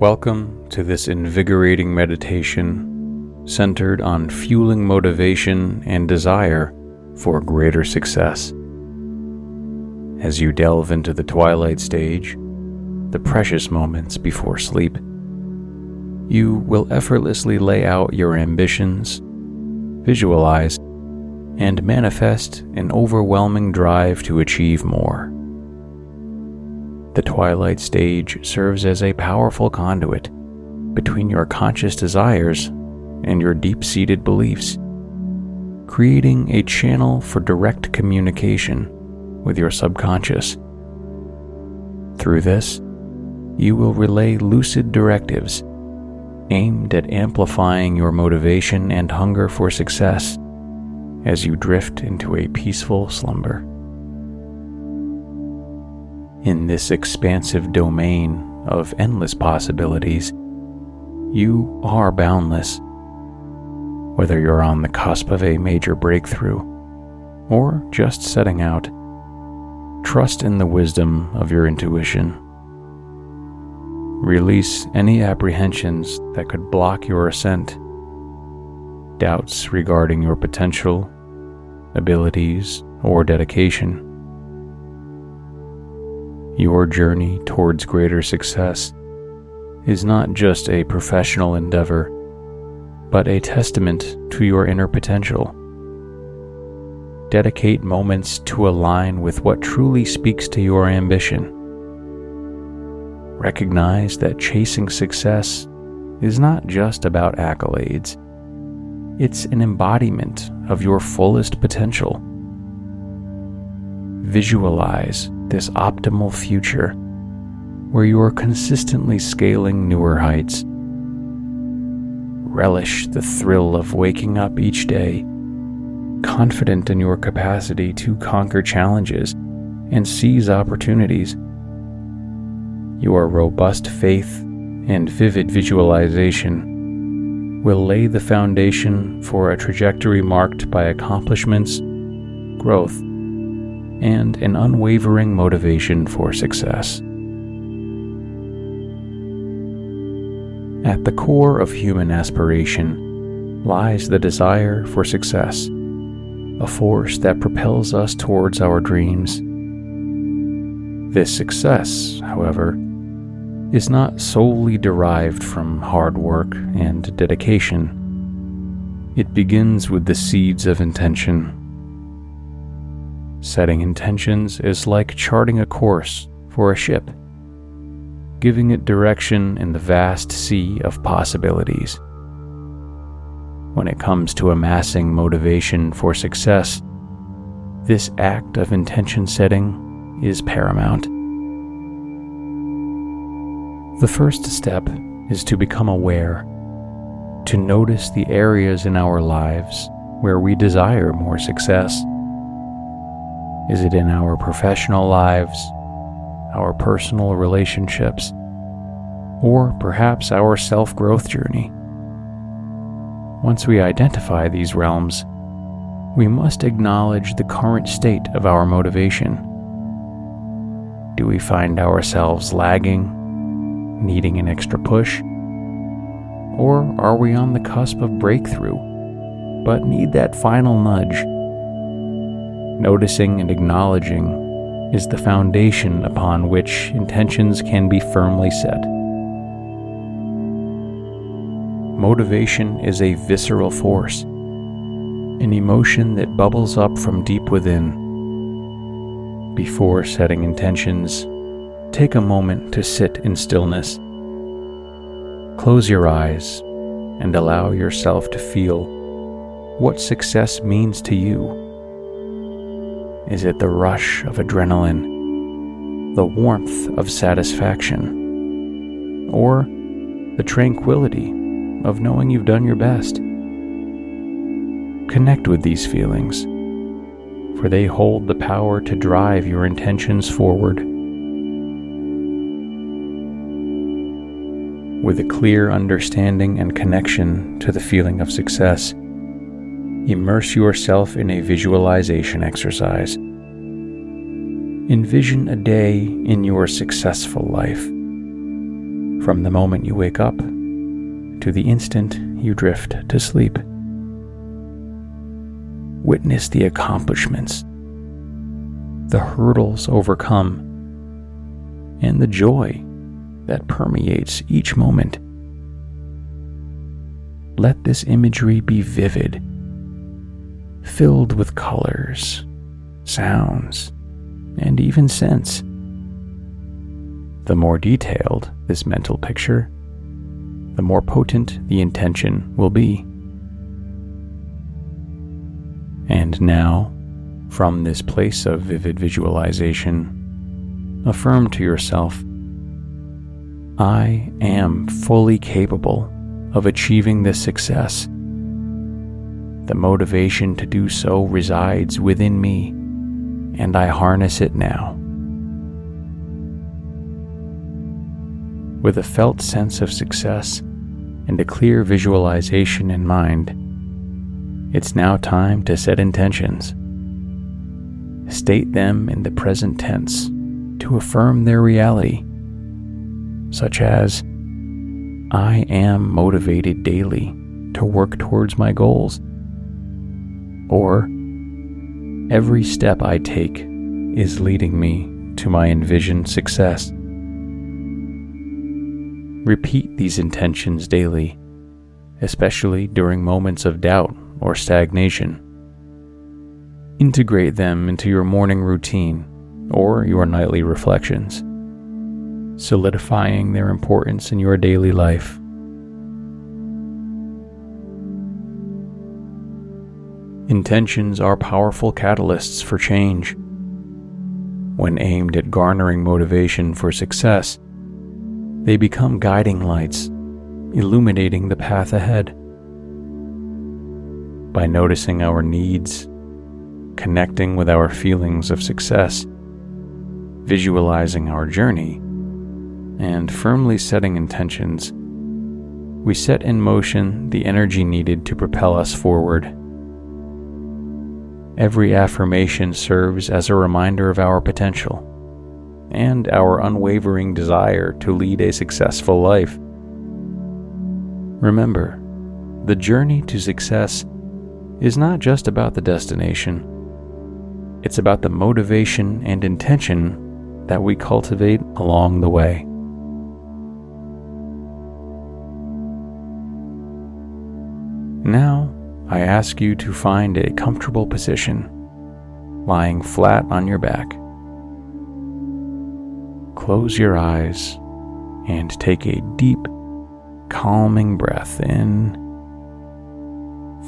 Welcome to this invigorating meditation centered on fueling motivation and desire for greater success. As you delve into the twilight stage, the precious moments before sleep, you will effortlessly lay out your ambitions, visualize, and manifest an overwhelming drive to achieve more. The twilight stage serves as a powerful conduit between your conscious desires and your deep seated beliefs, creating a channel for direct communication with your subconscious. Through this, you will relay lucid directives aimed at amplifying your motivation and hunger for success as you drift into a peaceful slumber. In this expansive domain of endless possibilities, you are boundless. Whether you're on the cusp of a major breakthrough or just setting out, trust in the wisdom of your intuition. Release any apprehensions that could block your ascent, doubts regarding your potential, abilities, or dedication. Your journey towards greater success is not just a professional endeavor, but a testament to your inner potential. Dedicate moments to align with what truly speaks to your ambition. Recognize that chasing success is not just about accolades, it's an embodiment of your fullest potential. Visualize this optimal future where you are consistently scaling newer heights. Relish the thrill of waking up each day, confident in your capacity to conquer challenges and seize opportunities. Your robust faith and vivid visualization will lay the foundation for a trajectory marked by accomplishments, growth, and an unwavering motivation for success. At the core of human aspiration lies the desire for success, a force that propels us towards our dreams. This success, however, is not solely derived from hard work and dedication. It begins with the seeds of intention Setting intentions is like charting a course for a ship, giving it direction in the vast sea of possibilities. When it comes to amassing motivation for success, this act of intention setting is paramount. The first step is to become aware, to notice the areas in our lives where we desire more success is it in our professional lives, our personal relationships, or perhaps our self growth journey? Once we identify these realms, we must acknowledge the current state of our motivation. Do we find ourselves lagging, needing an extra push? Or are we on the cusp of breakthrough, but need that final nudge Noticing and acknowledging is the foundation upon which intentions can be firmly set. Motivation is a visceral force, an emotion that bubbles up from deep within. Before setting intentions, take a moment to sit in stillness. Close your eyes and allow yourself to feel what success means to you. Is it the rush of adrenaline, the warmth of satisfaction, or the tranquility of knowing you've done your best? Connect with these feelings, for they hold the power to drive your intentions forward. With a clear understanding and connection to the feeling of success, immerse yourself in a visualization exercise. Envision a day in your successful life. from the moment you wake up to the instant you drift to sleep. Witness the accomplishments, the hurdles overcome, and the joy that permeates each moment. Let this imagery be vivid, filled with colors, sounds, and even scents. The more detailed this mental picture, the more potent the intention will be. And now, from this place of vivid visualization, affirm to yourself I am fully capable of achieving this success. The motivation to do so resides within me, and I harness it now. With a felt sense of success and a clear visualization in mind, it's now time to set intentions. State them in the present tense to affirm their reality, such as, I am motivated daily to work towards my goals, or every step I take is leading me to my envisioned success. Repeat these intentions daily, especially during moments of doubt or stagnation. Integrate them into your morning routine or your nightly reflections, solidifying their importance in your daily life. Intentions are powerful catalysts for change. When aimed at garnering motivation for success, they become guiding lights, illuminating the path ahead. By noticing our needs, connecting with our feelings of success, visualizing our journey, and firmly setting intentions, we set in motion the energy needed to propel us forward. Every affirmation serves as a reminder of our potential and our unwavering desire to lead a successful life. Remember, the journey to success is not just about the destination, it's about the motivation and intention that we cultivate along the way. Now, I ask you to find a comfortable position, lying flat on your back close your eyes and take a deep, calming breath in,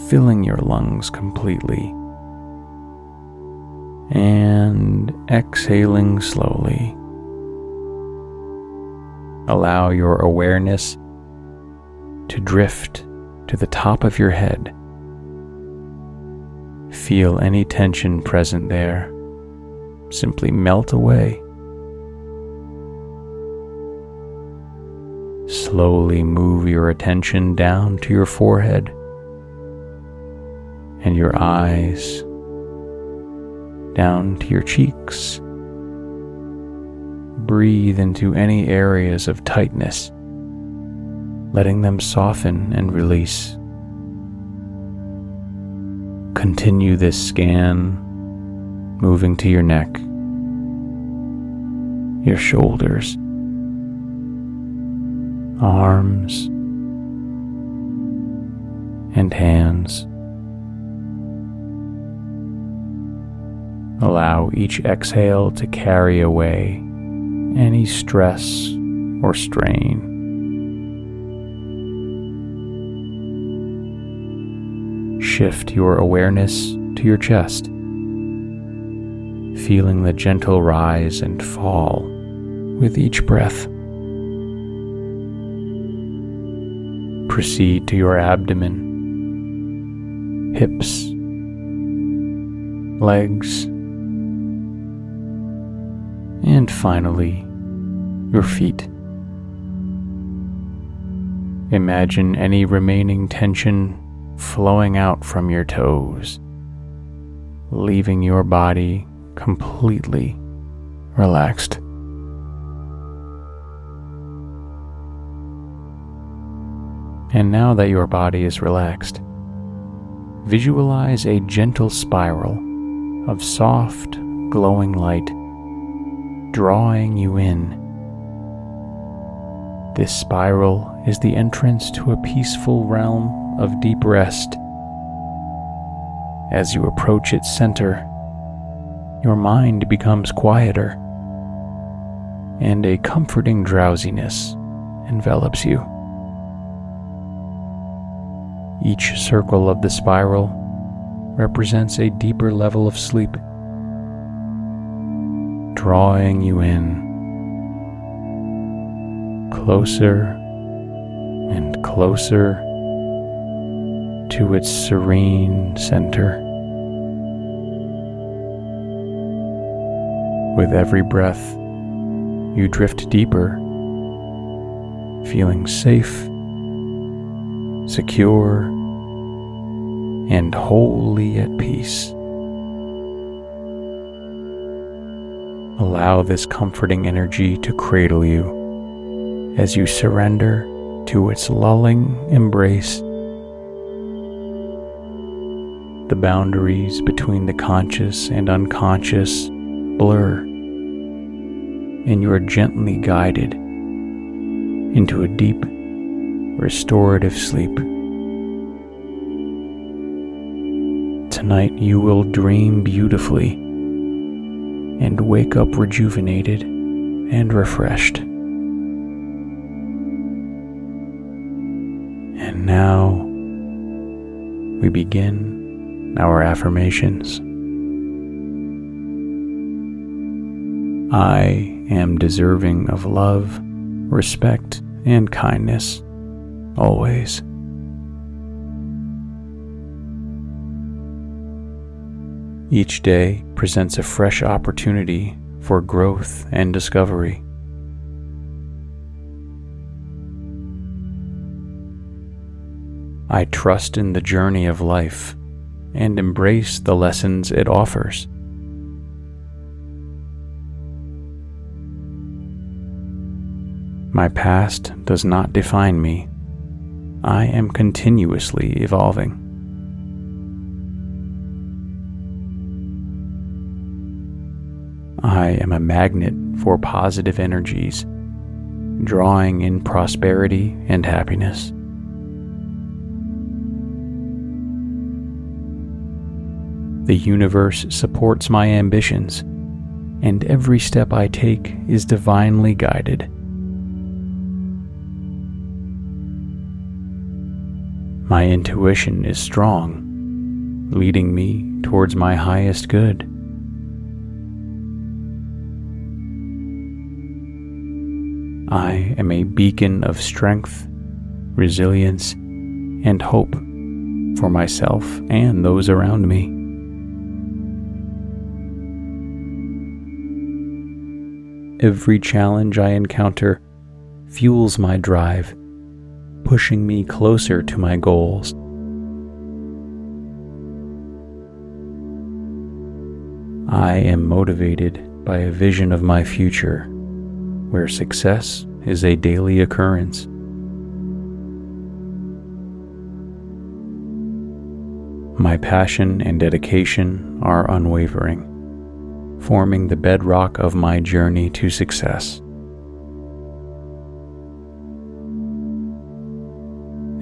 filling your lungs completely, and exhaling slowly. Allow your awareness to drift to the top of your head. Feel any tension present there. Simply melt away. Slowly move your attention down to your forehead and your eyes, down to your cheeks. Breathe into any areas of tightness, letting them soften and release. Continue this scan, moving to your neck, your shoulders arms, and hands. Allow each exhale to carry away any stress or strain. Shift your awareness to your chest, feeling the gentle rise and fall with each breath. proceed to your abdomen, hips, legs, and finally, your feet. Imagine any remaining tension flowing out from your toes, leaving your body completely relaxed. And now that your body is relaxed, visualize a gentle spiral of soft, glowing light drawing you in. This spiral is the entrance to a peaceful realm of deep rest. As you approach its center, your mind becomes quieter, and a comforting drowsiness envelops you. Each circle of the spiral represents a deeper level of sleep, drawing you in closer and closer to its serene center. With every breath, you drift deeper, feeling safe, secure, and wholly at peace. Allow this comforting energy to cradle you as you surrender to its lulling embrace. The boundaries between the conscious and unconscious blur and you are gently guided into a deep, restorative sleep. Tonight you will dream beautifully and wake up rejuvenated and refreshed. And now we begin our affirmations. I am deserving of love, respect, and kindness, always. Each day presents a fresh opportunity for growth and discovery. I trust in the journey of life and embrace the lessons it offers. My past does not define me. I am continuously evolving. I am a magnet for positive energies, drawing in prosperity and happiness. The universe supports my ambitions, and every step I take is divinely guided. My intuition is strong, leading me towards my highest good. I am a beacon of strength, resilience, and hope for myself and those around me. Every challenge I encounter fuels my drive pushing me closer to my goals. I am motivated by a vision of my future where success is a daily occurrence. My passion and dedication are unwavering, forming the bedrock of my journey to success.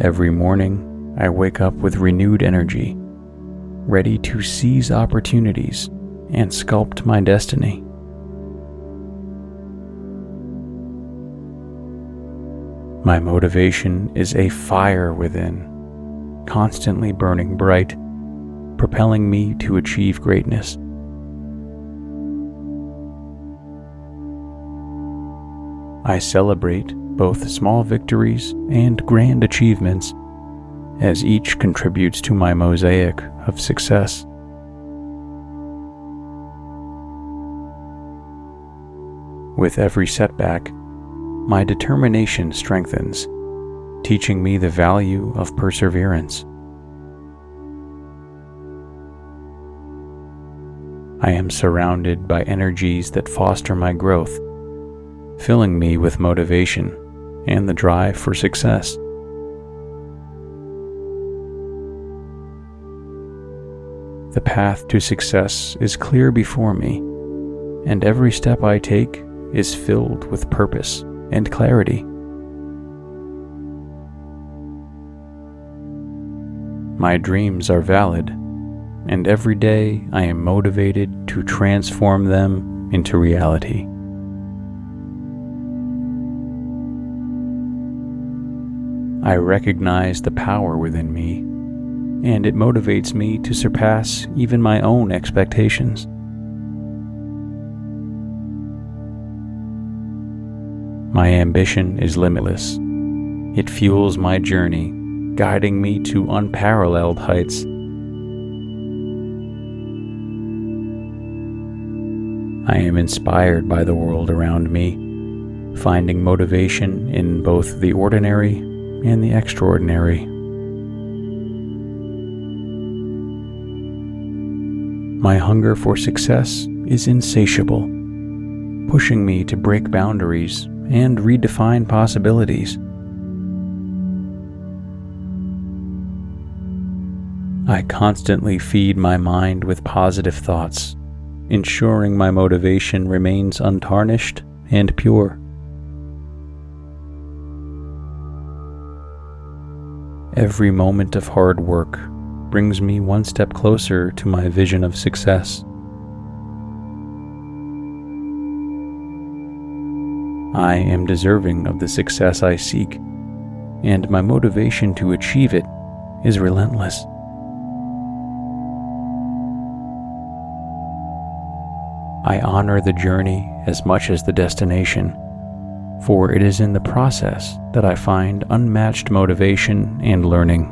Every morning, I wake up with renewed energy, ready to seize opportunities and sculpt my destiny. My motivation is a fire within, constantly burning bright, propelling me to achieve greatness. I celebrate both small victories and grand achievements, as each contributes to my mosaic of success. With every setback, my determination strengthens, teaching me the value of perseverance. I am surrounded by energies that foster my growth, filling me with motivation and the drive for success. The path to success is clear before me, and every step I take is filled with purpose and clarity. My dreams are valid, and every day I am motivated to transform them into reality. I recognize the power within me, and it motivates me to surpass even my own expectations. My ambition is limitless. It fuels my journey, guiding me to unparalleled heights. I am inspired by the world around me, finding motivation in both the ordinary and the extraordinary. My hunger for success is insatiable, pushing me to break boundaries and redefine possibilities. I constantly feed my mind with positive thoughts ensuring my motivation remains untarnished and pure. Every moment of hard work brings me one step closer to my vision of success. I am deserving of the success I seek, and my motivation to achieve it is relentless. I honor the journey as much as the destination, for it is in the process that I find unmatched motivation and learning.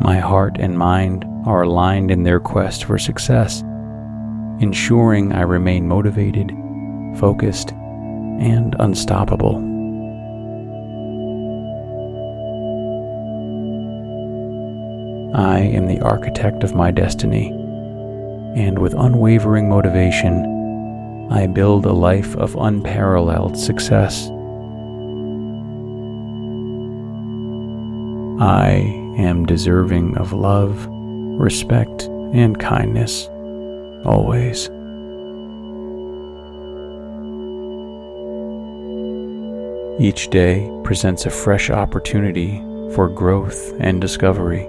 My heart and mind are aligned in their quest for success, ensuring I remain motivated, focused, and unstoppable. I am the architect of my destiny, and with unwavering motivation, I build a life of unparalleled success. I am deserving of love, respect, and kindness, always. Each day presents a fresh opportunity for growth and discovery.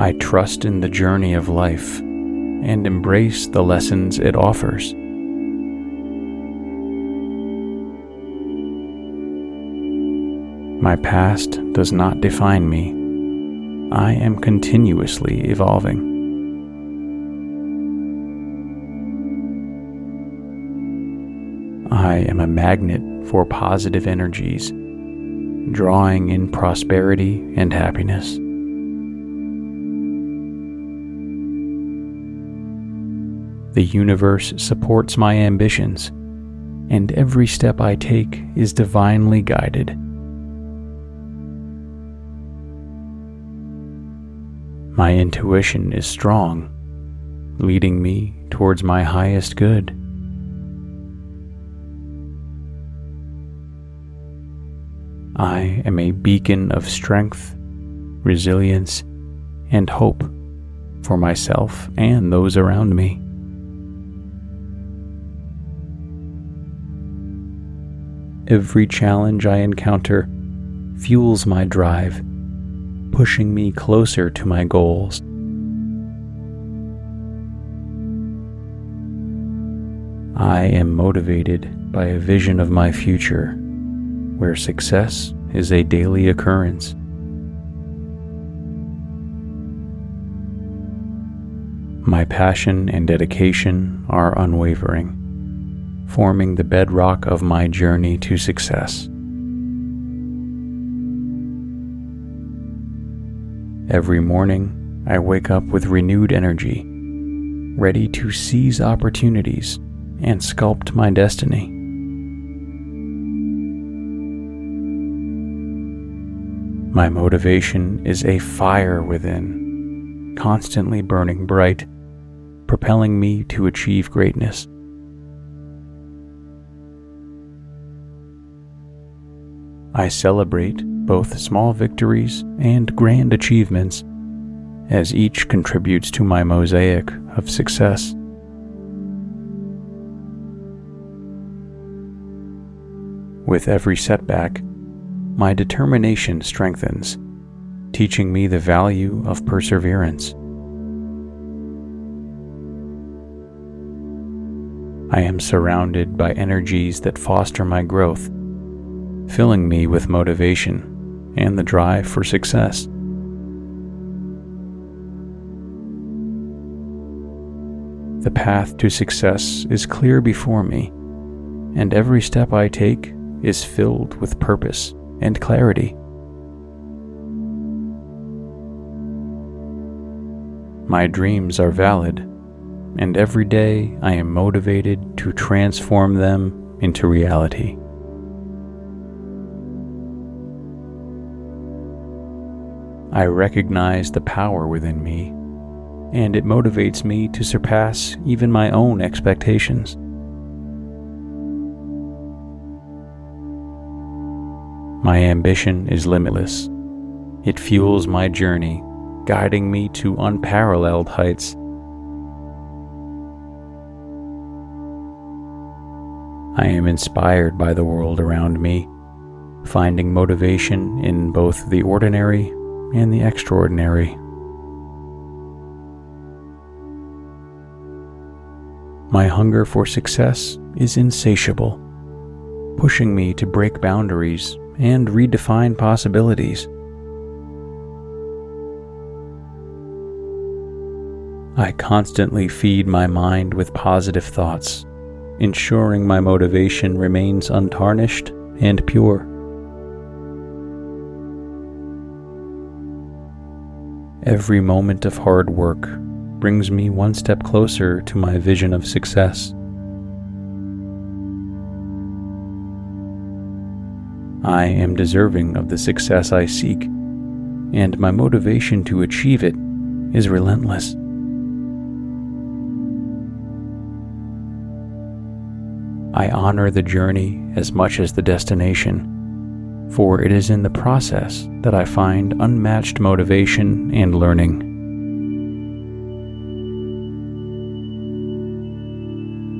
I trust in the journey of life and embrace the lessons it offers. My past does not define me. I am continuously evolving. I am a magnet for positive energies, drawing in prosperity and happiness. The universe supports my ambitions, and every step I take is divinely guided. My intuition is strong, leading me towards my highest good. I am a beacon of strength, resilience, and hope for myself and those around me. Every challenge I encounter fuels my drive, pushing me closer to my goals. I am motivated by a vision of my future where success is a daily occurrence. My passion and dedication are unwavering forming the bedrock of my journey to success. Every morning, I wake up with renewed energy, ready to seize opportunities and sculpt my destiny. My motivation is a fire within, constantly burning bright, propelling me to achieve greatness. I celebrate both small victories and grand achievements, as each contributes to my mosaic of success. With every setback, my determination strengthens, teaching me the value of perseverance. I am surrounded by energies that foster my growth, filling me with motivation and the drive for success. The path to success is clear before me, and every step I take is filled with purpose and clarity. My dreams are valid and every day I am motivated to transform them into reality. I recognize the power within me, and it motivates me to surpass even my own expectations. My ambition is limitless. It fuels my journey, guiding me to unparalleled heights. I am inspired by the world around me, finding motivation in both the ordinary and the extraordinary. My hunger for success is insatiable, pushing me to break boundaries and redefine possibilities. I constantly feed my mind with positive thoughts ensuring my motivation remains untarnished and pure. Every moment of hard work brings me one step closer to my vision of success. I am deserving of the success I seek, and my motivation to achieve it is relentless. I honor the journey as much as the destination, for it is in the process that I find unmatched motivation and learning.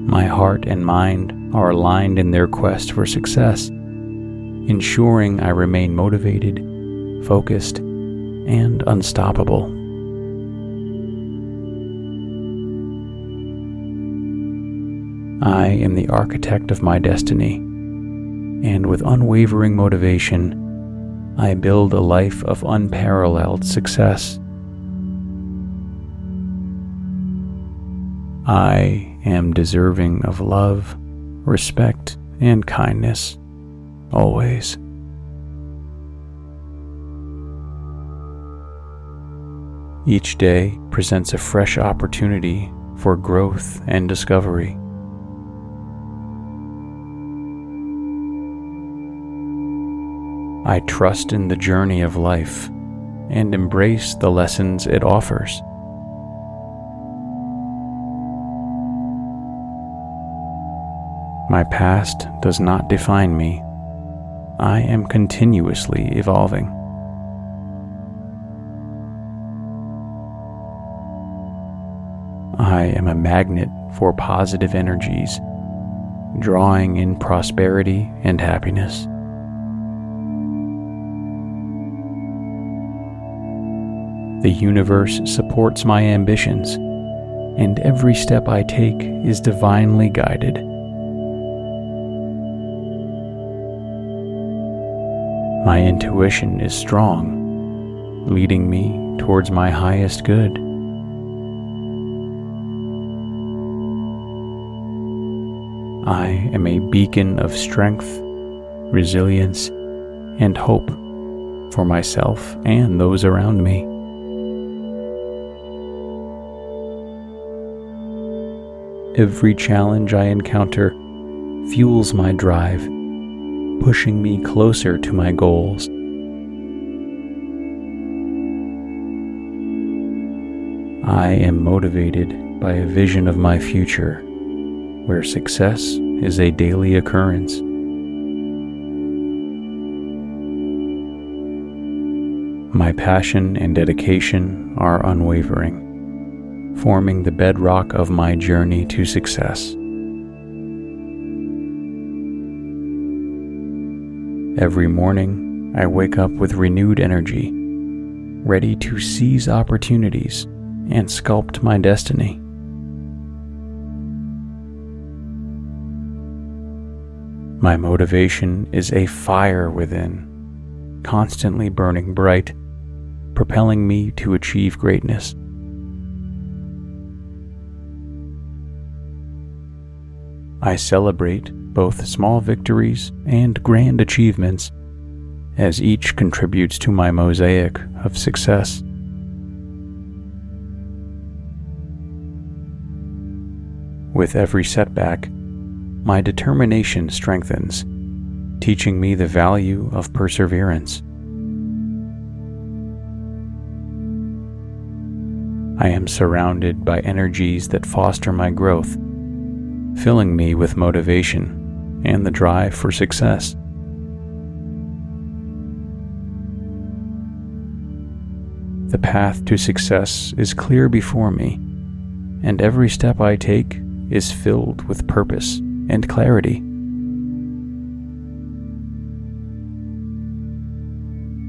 My heart and mind are aligned in their quest for success, ensuring I remain motivated, focused, and unstoppable. I am the architect of my destiny, and with unwavering motivation, I build a life of unparalleled success. I am deserving of love, respect, and kindness, always. Each day presents a fresh opportunity for growth and discovery. I trust in the journey of life and embrace the lessons it offers. My past does not define me. I am continuously evolving. I am a magnet for positive energies, drawing in prosperity and happiness. The universe supports my ambitions, and every step I take is divinely guided. My intuition is strong, leading me towards my highest good. I am a beacon of strength, resilience, and hope for myself and those around me. Every challenge I encounter fuels my drive, pushing me closer to my goals. I am motivated by a vision of my future where success is a daily occurrence. My passion and dedication are unwavering, forming the bedrock of my journey to success. Every morning, I wake up with renewed energy, ready to seize opportunities and sculpt my destiny. My motivation is a fire within, constantly burning bright, propelling me to achieve greatness. I celebrate both small victories and grand achievements as each contributes to my mosaic of success. With every setback, my determination strengthens, teaching me the value of perseverance. I am surrounded by energies that foster my growth, filling me with motivation and the drive for success. The path to success is clear before me, and every step I take is filled with purpose and clarity.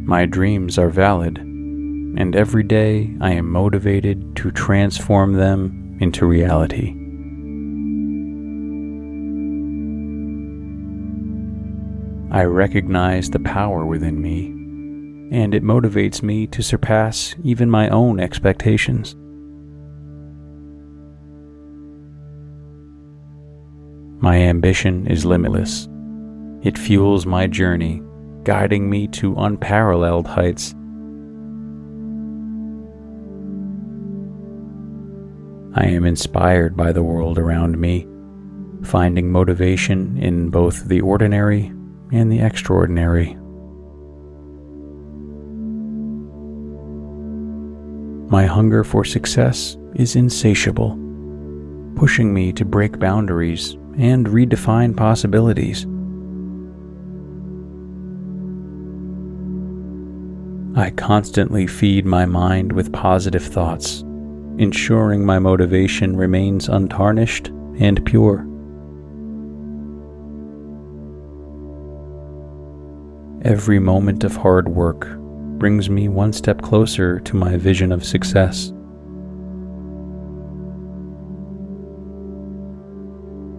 My dreams are valid, and every day I am motivated to transform them into reality. I recognize the power within me, and it motivates me to surpass even my own expectations. My ambition is limitless. It fuels my journey, guiding me to unparalleled heights. I am inspired by the world around me, finding motivation in both the ordinary and the extraordinary. My hunger for success is insatiable, pushing me to break boundaries and redefine possibilities. I constantly feed my mind with positive thoughts, ensuring my motivation remains untarnished and pure. Every moment of hard work brings me one step closer to my vision of success.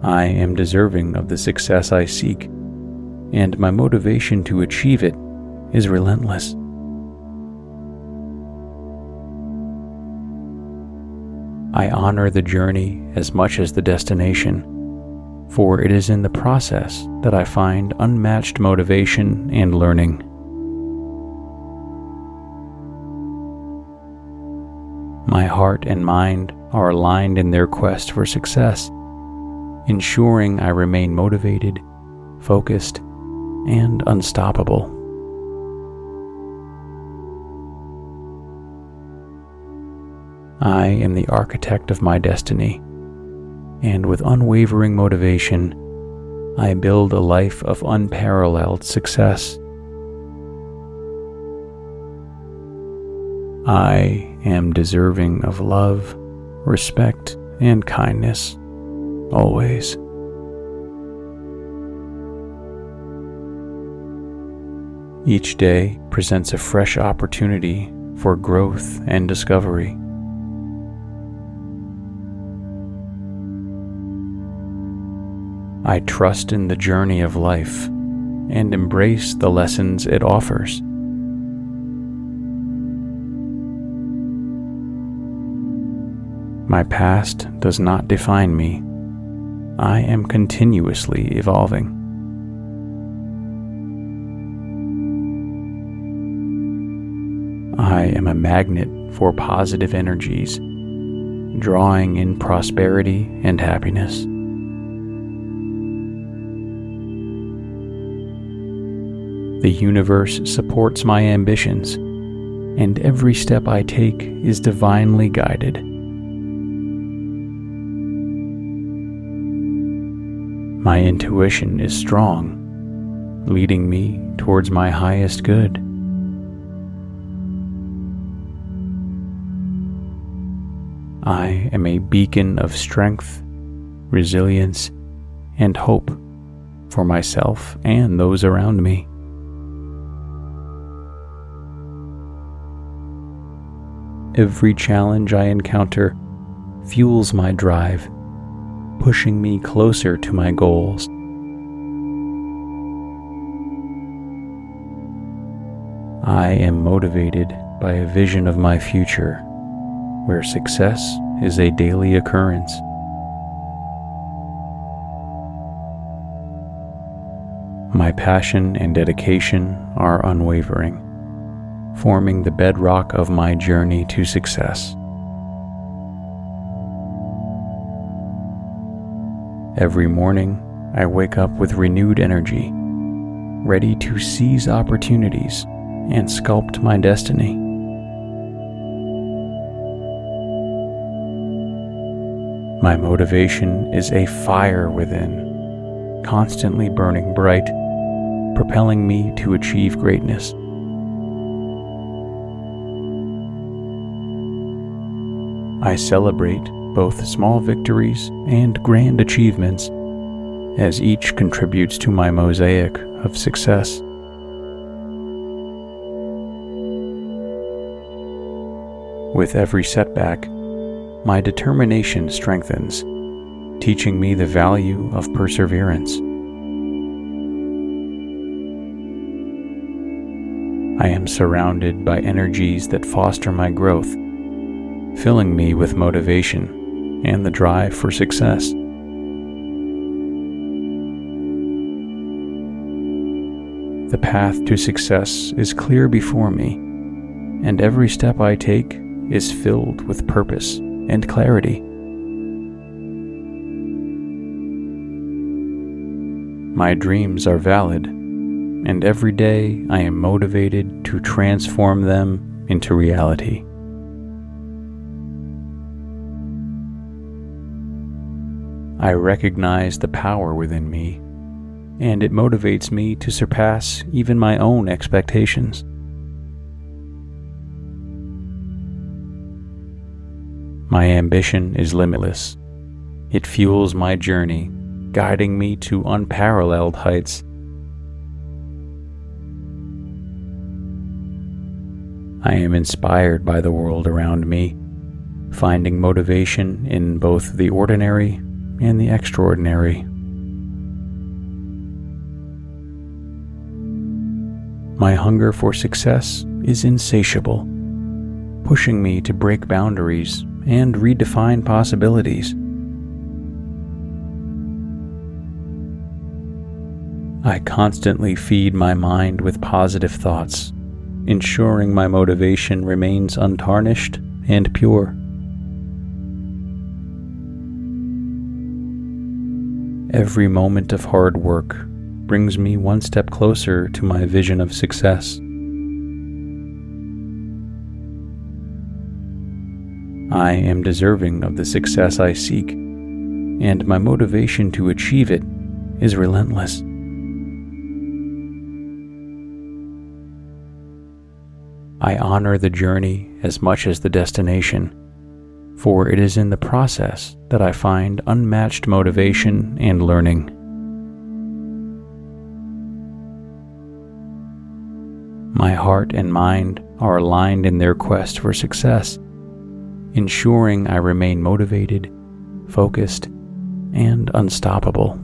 I am deserving of the success I seek, and my motivation to achieve it is relentless. I honor the journey as much as the destination, for it is in the process that I find unmatched motivation and learning. My heart and mind are aligned in their quest for success ensuring I remain motivated, focused, and unstoppable. I am the architect of my destiny, and with unwavering motivation, I build a life of unparalleled success. I am deserving of love, respect, and kindness always. Each day presents a fresh opportunity for growth and discovery. I trust in the journey of life and embrace the lessons it offers. My past does not define me I am continuously evolving. I am a magnet for positive energies, drawing in prosperity and happiness. The universe supports my ambitions, and every step I take is divinely guided. My intuition is strong, leading me towards my highest good. I am a beacon of strength, resilience, and hope for myself and those around me. Every challenge I encounter fuels my drive, pushing me closer to my goals. I am motivated by a vision of my future where success is a daily occurrence. My passion and dedication are unwavering, forming the bedrock of my journey to success. Every morning, I wake up with renewed energy, ready to seize opportunities and sculpt my destiny. My motivation is a fire within, constantly burning bright, propelling me to achieve greatness. I celebrate both small victories and grand achievements as each contributes to my mosaic of success. With every setback, my determination strengthens, teaching me the value of perseverance. I am surrounded by energies that foster my growth, filling me with motivation and the drive for success. The path to success is clear before me, and every step I take is filled with purpose and clarity. My dreams are valid, and every day I am motivated to transform them into reality. I recognize the power within me, and it motivates me to surpass even my own expectations. My ambition is limitless. It fuels my journey, guiding me to unparalleled heights. I am inspired by the world around me, finding motivation in both the ordinary and the extraordinary. My hunger for success is insatiable, pushing me to break boundaries and redefine possibilities. I constantly feed my mind with positive thoughts, ensuring my motivation remains untarnished and pure. Every moment of hard work brings me one step closer to my vision of success. I am deserving of the success I seek, and my motivation to achieve it is relentless. I honor the journey as much as the destination, for it is in the process that I find unmatched motivation and learning. My heart and mind are aligned in their quest for success ensuring I remain motivated, focused, and unstoppable.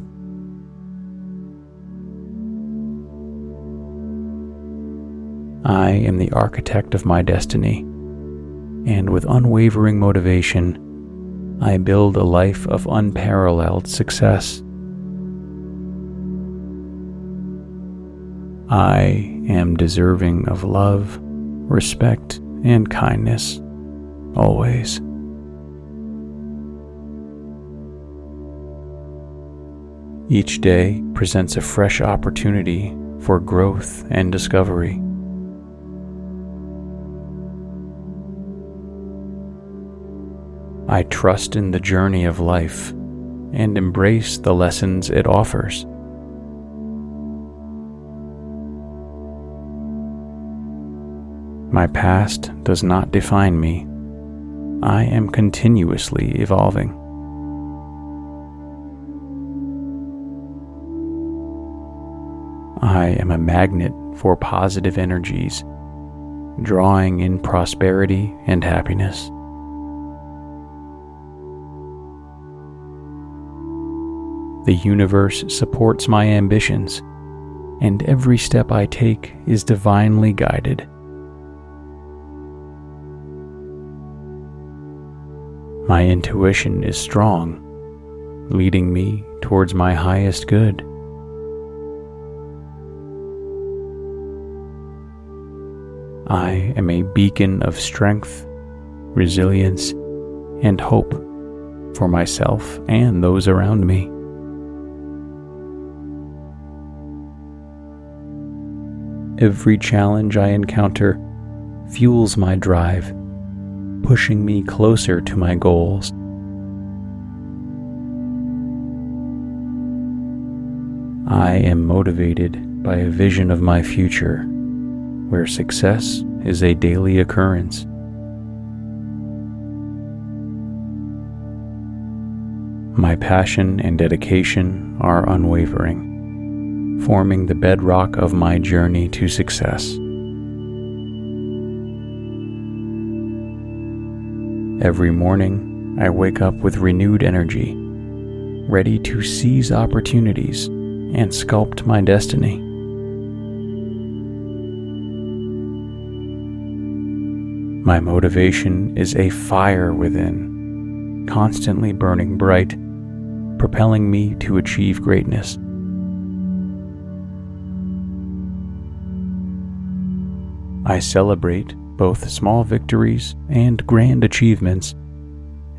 I am the architect of my destiny, and with unwavering motivation, I build a life of unparalleled success. I am deserving of love, respect, and kindness always. Each day presents a fresh opportunity for growth and discovery. I trust in the journey of life and embrace the lessons it offers. My past does not define me, I am continuously evolving. I am a magnet for positive energies, drawing in prosperity and happiness. The universe supports my ambitions, and every step I take is divinely guided. My intuition is strong, leading me towards my highest good. I am a beacon of strength, resilience, and hope for myself and those around me. Every challenge I encounter fuels my drive, pushing me closer to my goals. I am motivated by a vision of my future where success is a daily occurrence. My passion and dedication are unwavering, forming the bedrock of my journey to success. Every morning, I wake up with renewed energy, ready to seize opportunities and sculpt my destiny. My motivation is a fire within, constantly burning bright, propelling me to achieve greatness. I celebrate both small victories and grand achievements,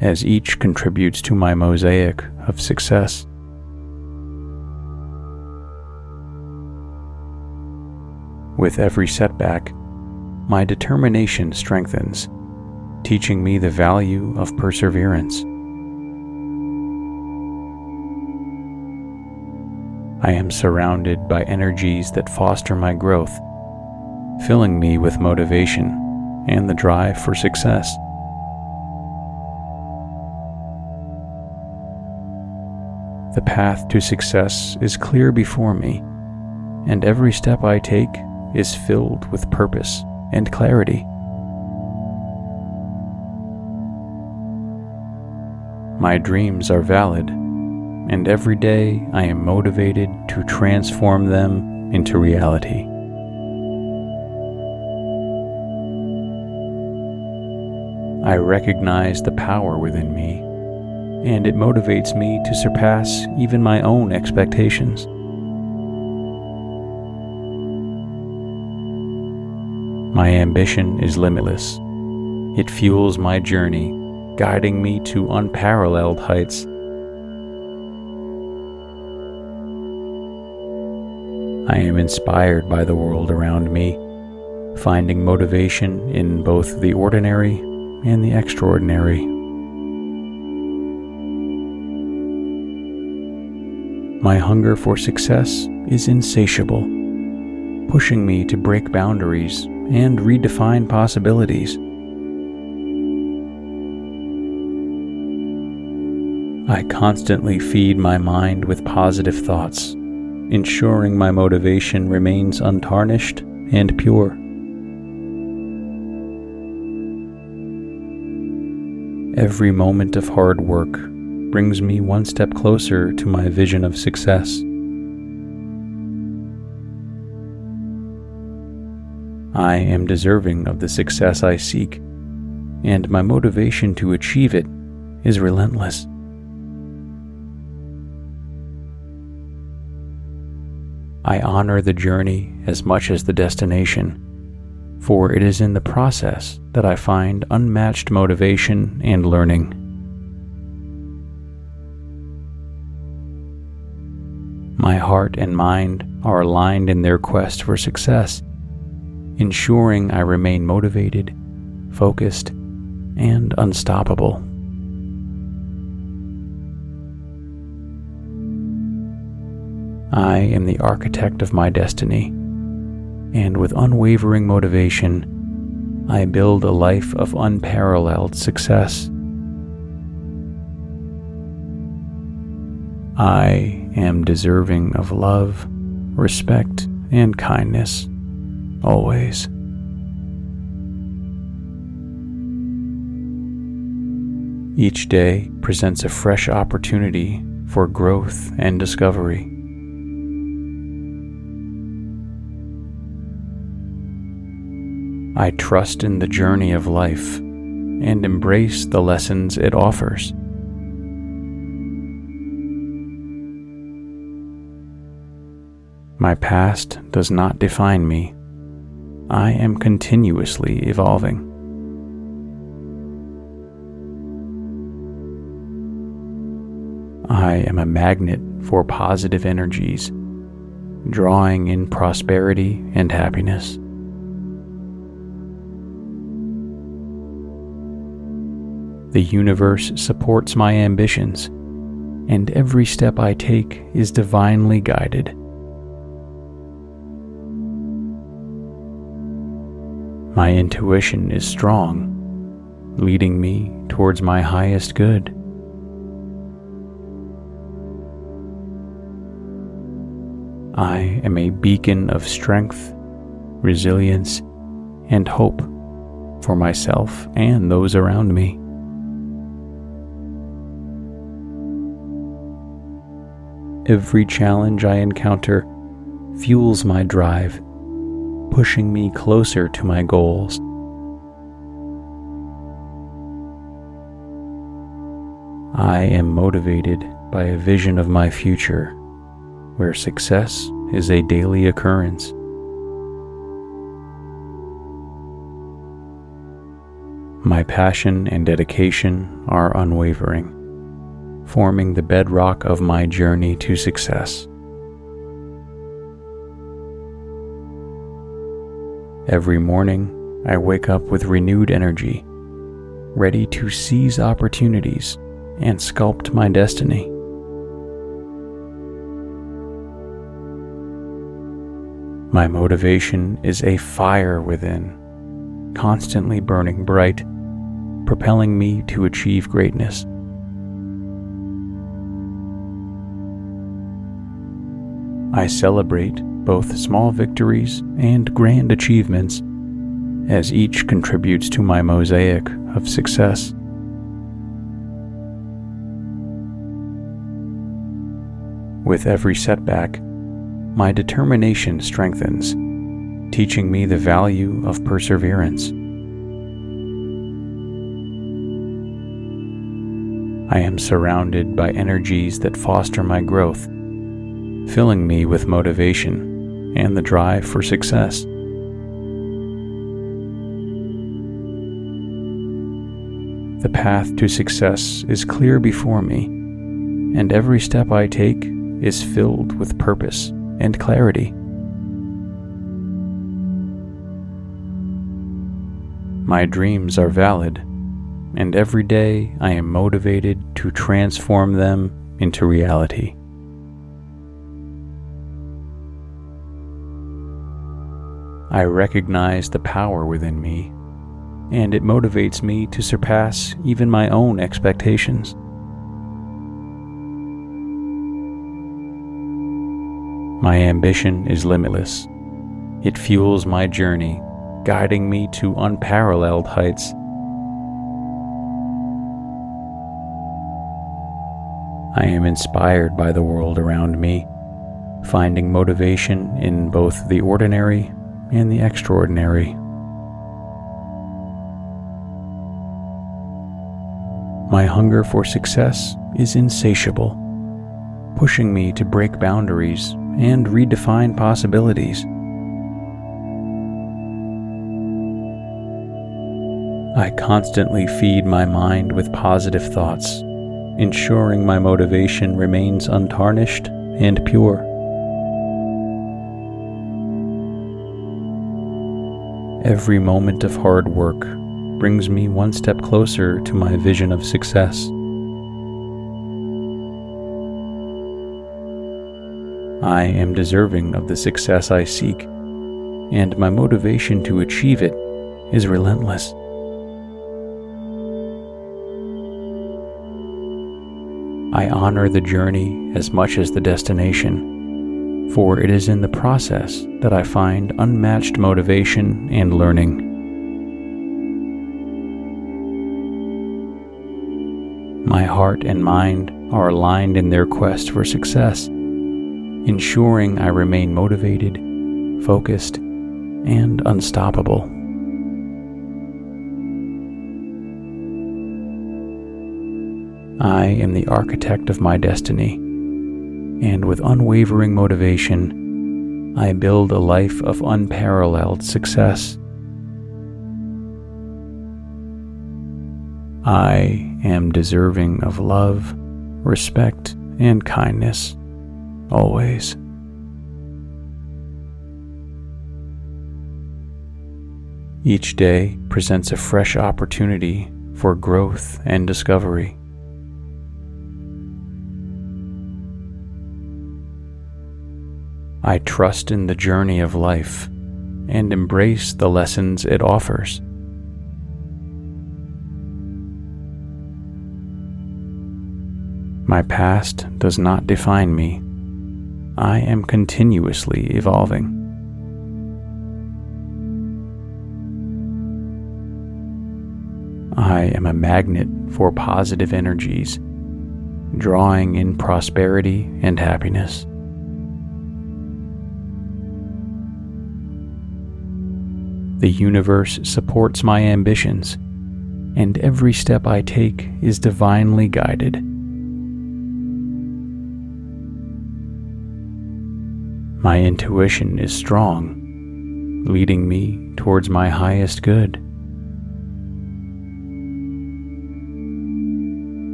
as each contributes to my mosaic of success. With every setback, my determination strengthens, teaching me the value of perseverance. I am surrounded by energies that foster my growth, filling me with motivation and the drive for success. The path to success is clear before me, and every step I take is filled with purpose and clarity. My dreams are valid, and every day I am motivated to transform them into reality. I recognize the power within me, and it motivates me to surpass even my own expectations. My ambition is limitless. It fuels my journey, guiding me to unparalleled heights. I am inspired by the world around me, finding motivation in both the ordinary and the extraordinary. My hunger for success is insatiable, pushing me to break boundaries and redefine possibilities. I constantly feed my mind with positive thoughts, ensuring my motivation remains untarnished and pure. Every moment of hard work brings me one step closer to my vision of success. I am deserving of the success I seek, and my motivation to achieve it is relentless. I honor the journey as much as the destination, for it is in the process that I find unmatched motivation and learning. My heart and mind are aligned in their quest for success ensuring I remain motivated, focused, and unstoppable. I am the architect of my destiny, and with unwavering motivation, I build a life of unparalleled success. I am deserving of love, respect, and kindness, always. Each day presents a fresh opportunity for growth and discovery. I trust in the journey of life and embrace the lessons it offers. My past does not define me. I am continuously evolving. I am a magnet for positive energies, drawing in prosperity and happiness. The universe supports my ambitions, and every step I take is divinely guided. My intuition is strong, leading me towards my highest good. I am a beacon of strength, resilience, and hope for myself and those around me. Every challenge I encounter fuels my drive pushing me closer to my goals. I am motivated by a vision of my future where success is a daily occurrence. My passion and dedication are unwavering, forming the bedrock of my journey to success. Every morning, I wake up with renewed energy, ready to seize opportunities and sculpt my destiny. My motivation is a fire within, constantly burning bright, propelling me to achieve greatness. I celebrate both small victories and grand achievements, as each contributes to my mosaic of success. With every setback, my determination strengthens, teaching me the value of perseverance. I am surrounded by energies that foster my growth, filling me with motivation and the drive for success. The path to success is clear before me, and every step I take is filled with purpose and clarity. My dreams are valid, and every day I am motivated to transform them into reality. I recognize the power within me, and it motivates me to surpass even my own expectations. My ambition is limitless. It fuels my journey, guiding me to unparalleled heights. I am inspired by the world around me, finding motivation in both the ordinary and the extraordinary. My hunger for success is insatiable, pushing me to break boundaries and redefine possibilities. I constantly feed my mind with positive thoughts, ensuring my motivation remains untarnished and pure. Every moment of hard work brings me one step closer to my vision of success. I am deserving of the success I seek, and my motivation to achieve it is relentless. I honor the journey as much as the destination, for it is in the process that I find unmatched motivation and learning. My heart and mind are aligned in their quest for success, ensuring I remain motivated, focused, and unstoppable. I am the architect of my destiny, and with unwavering motivation, I build a life of unparalleled success. I am deserving of love, respect, and kindness, always. Each day presents a fresh opportunity for growth and discovery. I trust in the journey of life and embrace the lessons it offers. My past does not define me. I am continuously evolving. I am a magnet for positive energies, drawing in prosperity and happiness. The universe supports my ambitions, and every step I take is divinely guided. My intuition is strong, leading me towards my highest good.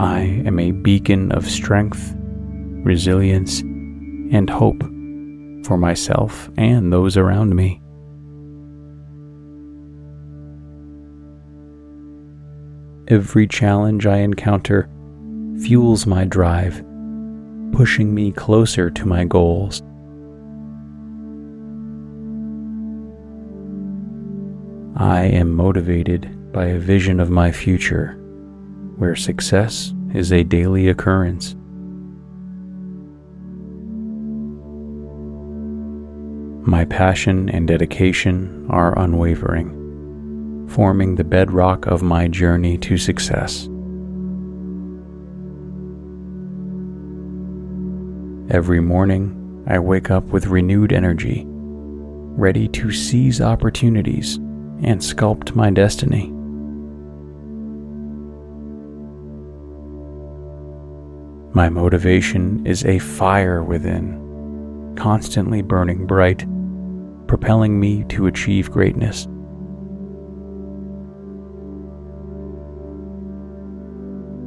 I am a beacon of strength, resilience, and hope for myself and those around me. Every challenge I encounter fuels my drive, pushing me closer to my goals. I am motivated by a vision of my future where success is a daily occurrence. My passion and dedication are unwavering forming the bedrock of my journey to success. Every morning, I wake up with renewed energy, ready to seize opportunities and sculpt my destiny. My motivation is a fire within, constantly burning bright, propelling me to achieve greatness.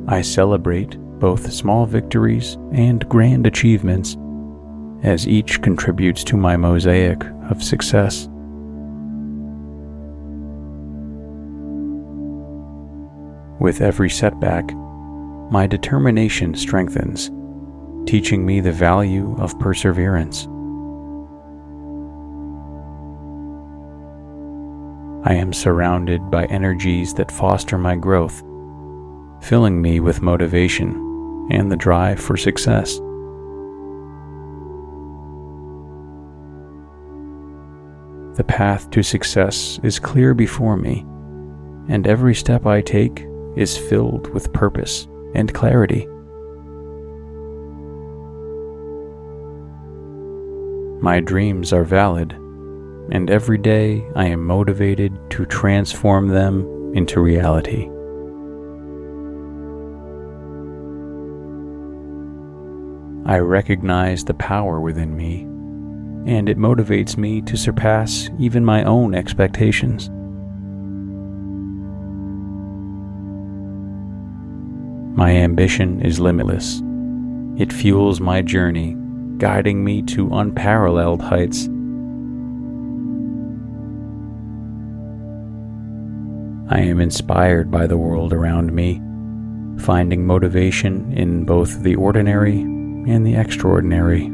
I celebrate both small victories and grand achievements, as each contributes to my mosaic of success. With every setback, my determination strengthens, teaching me the value of perseverance. I am surrounded by energies that foster my growth filling me with motivation and the drive for success. The path to success is clear before me, and every step I take is filled with purpose and clarity. My dreams are valid, and every day I am motivated to transform them into reality. I recognize the power within me, and it motivates me to surpass even my own expectations. My ambition is limitless. It fuels my journey, guiding me to unparalleled heights. I am inspired by the world around me, finding motivation in both the ordinary and the extraordinary.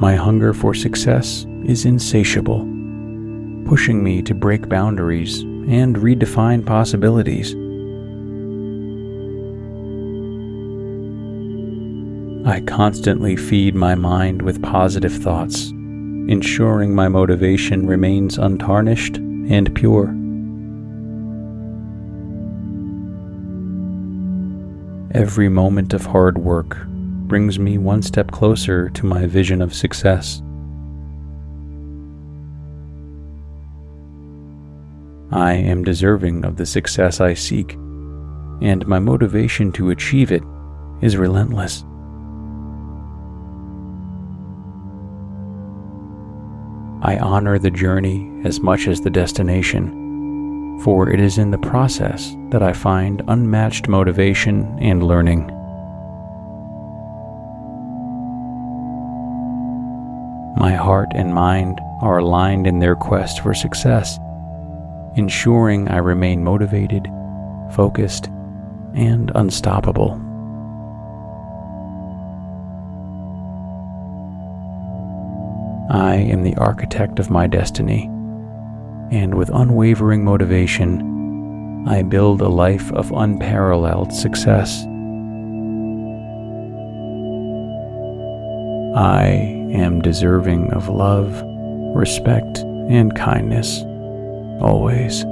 My hunger for success is insatiable, pushing me to break boundaries and redefine possibilities. I constantly feed my mind with positive thoughts, ensuring my motivation remains untarnished and pure. Every moment of hard work brings me one step closer to my vision of success. I am deserving of the success I seek, and my motivation to achieve it is relentless. I honor the journey as much as the destination, for it is in the process that I find unmatched motivation and learning. My heart and mind are aligned in their quest for success, ensuring I remain motivated, focused, and unstoppable. I am the architect of my destiny, and with unwavering motivation, I build a life of unparalleled success. I am deserving of love, respect, and kindness, always.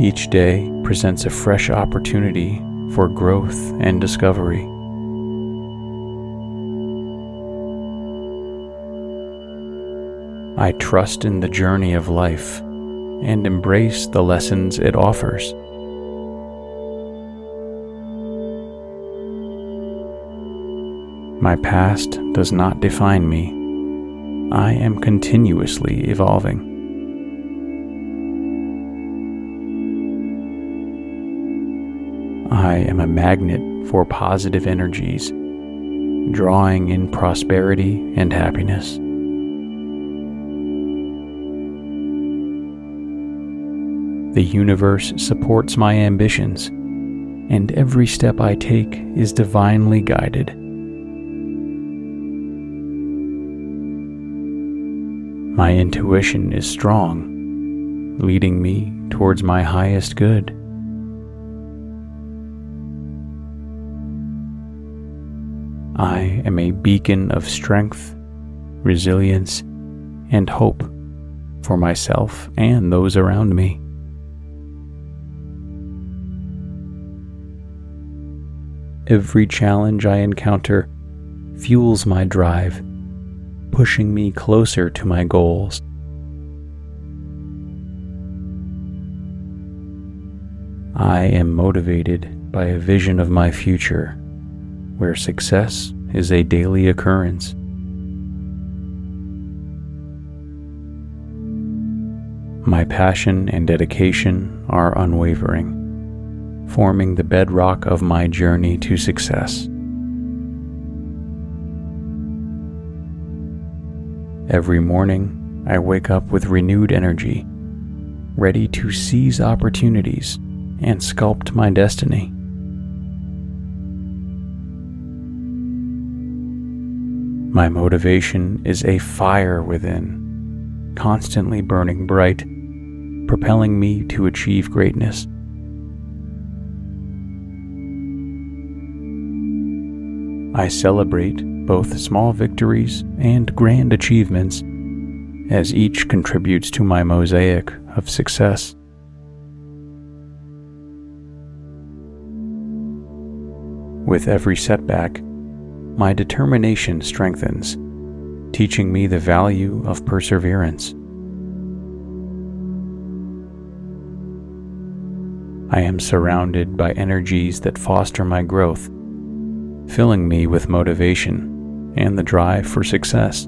Each day presents a fresh opportunity for growth and discovery. I trust in the journey of life and embrace the lessons it offers. My past does not define me. I am continuously evolving. I am a magnet for positive energies, drawing in prosperity and happiness. The universe supports my ambitions, and every step I take is divinely guided. My intuition is strong, leading me towards my highest good. I am a beacon of strength, resilience, and hope for myself and those around me. Every challenge I encounter fuels my drive, pushing me closer to my goals. I am motivated by a vision of my future where success is a daily occurrence. My passion and dedication are unwavering forming the bedrock of my journey to success. Every morning, I wake up with renewed energy, ready to seize opportunities and sculpt my destiny. My motivation is a fire within, constantly burning bright, propelling me to achieve greatness. I celebrate both small victories and grand achievements as each contributes to my mosaic of success. With every setback, my determination strengthens, teaching me the value of perseverance. I am surrounded by energies that foster my growth filling me with motivation and the drive for success.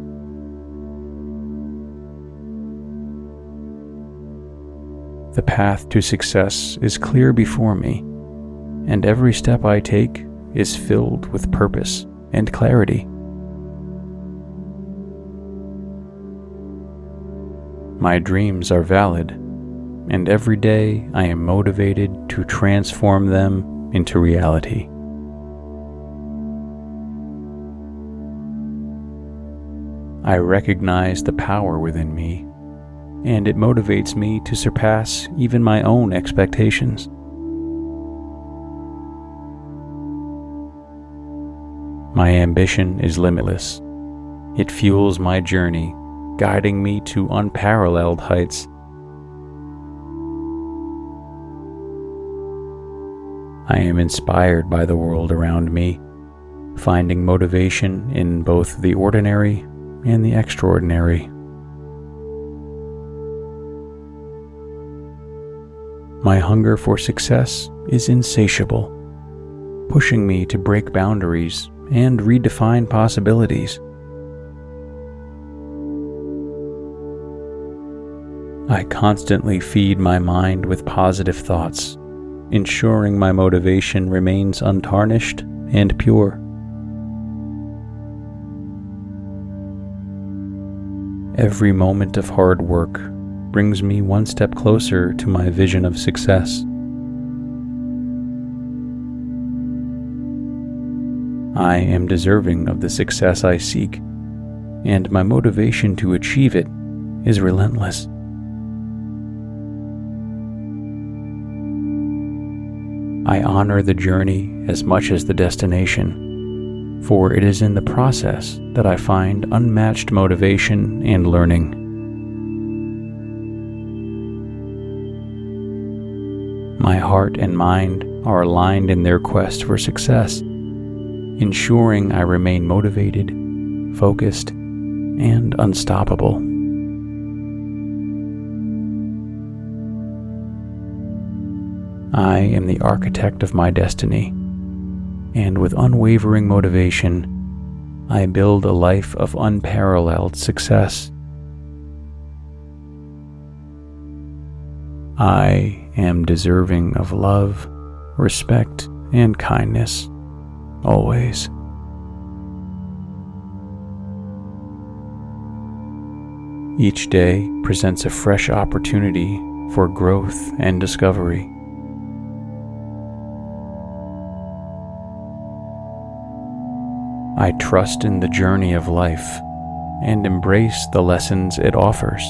The path to success is clear before me, and every step I take is filled with purpose and clarity. My dreams are valid, and every day I am motivated to transform them into reality. I recognize the power within me, and it motivates me to surpass even my own expectations. My ambition is limitless. It fuels my journey, guiding me to unparalleled heights. I am inspired by the world around me, finding motivation in both the ordinary and the extraordinary. My hunger for success is insatiable, pushing me to break boundaries and redefine possibilities. I constantly feed my mind with positive thoughts, ensuring my motivation remains untarnished and pure. Every moment of hard work brings me one step closer to my vision of success. I am deserving of the success I seek, and my motivation to achieve it is relentless. I honor the journey as much as the destination, for it is in the process that I find unmatched motivation and learning. My heart and mind are aligned in their quest for success ensuring I remain motivated, focused, and unstoppable. I am the architect of my destiny, and with unwavering motivation, I build a life of unparalleled success. I am deserving of love, respect, and kindness always. Each day presents a fresh opportunity for growth and discovery. I trust in the journey of life and embrace the lessons it offers.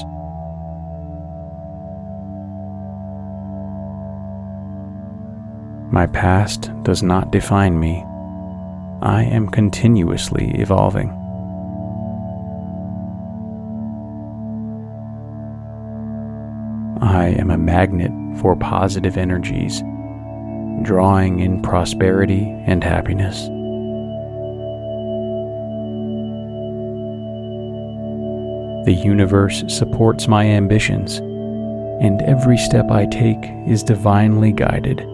My past does not define me I am continuously evolving. I am a magnet for positive energies, drawing in prosperity and happiness. The universe supports my ambitions, and every step I take is divinely guided.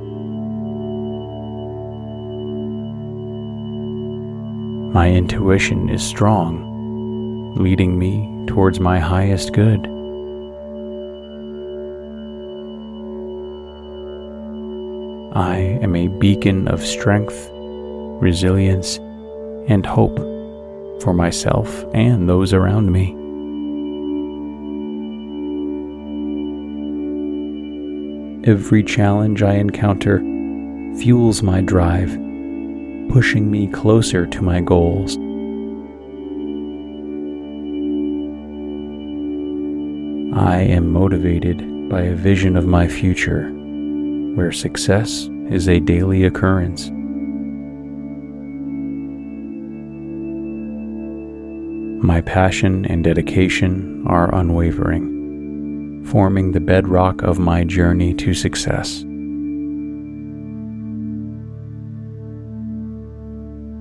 My intuition is strong, leading me towards my highest good. I am a beacon of strength, resilience, and hope for myself and those around me. Every challenge I encounter fuels my drive pushing me closer to my goals. I am motivated by a vision of my future where success is a daily occurrence. My passion and dedication are unwavering, forming the bedrock of my journey to success.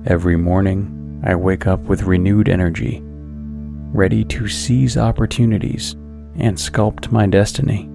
Every morning, I wake up with renewed energy, ready to seize opportunities and sculpt my destiny.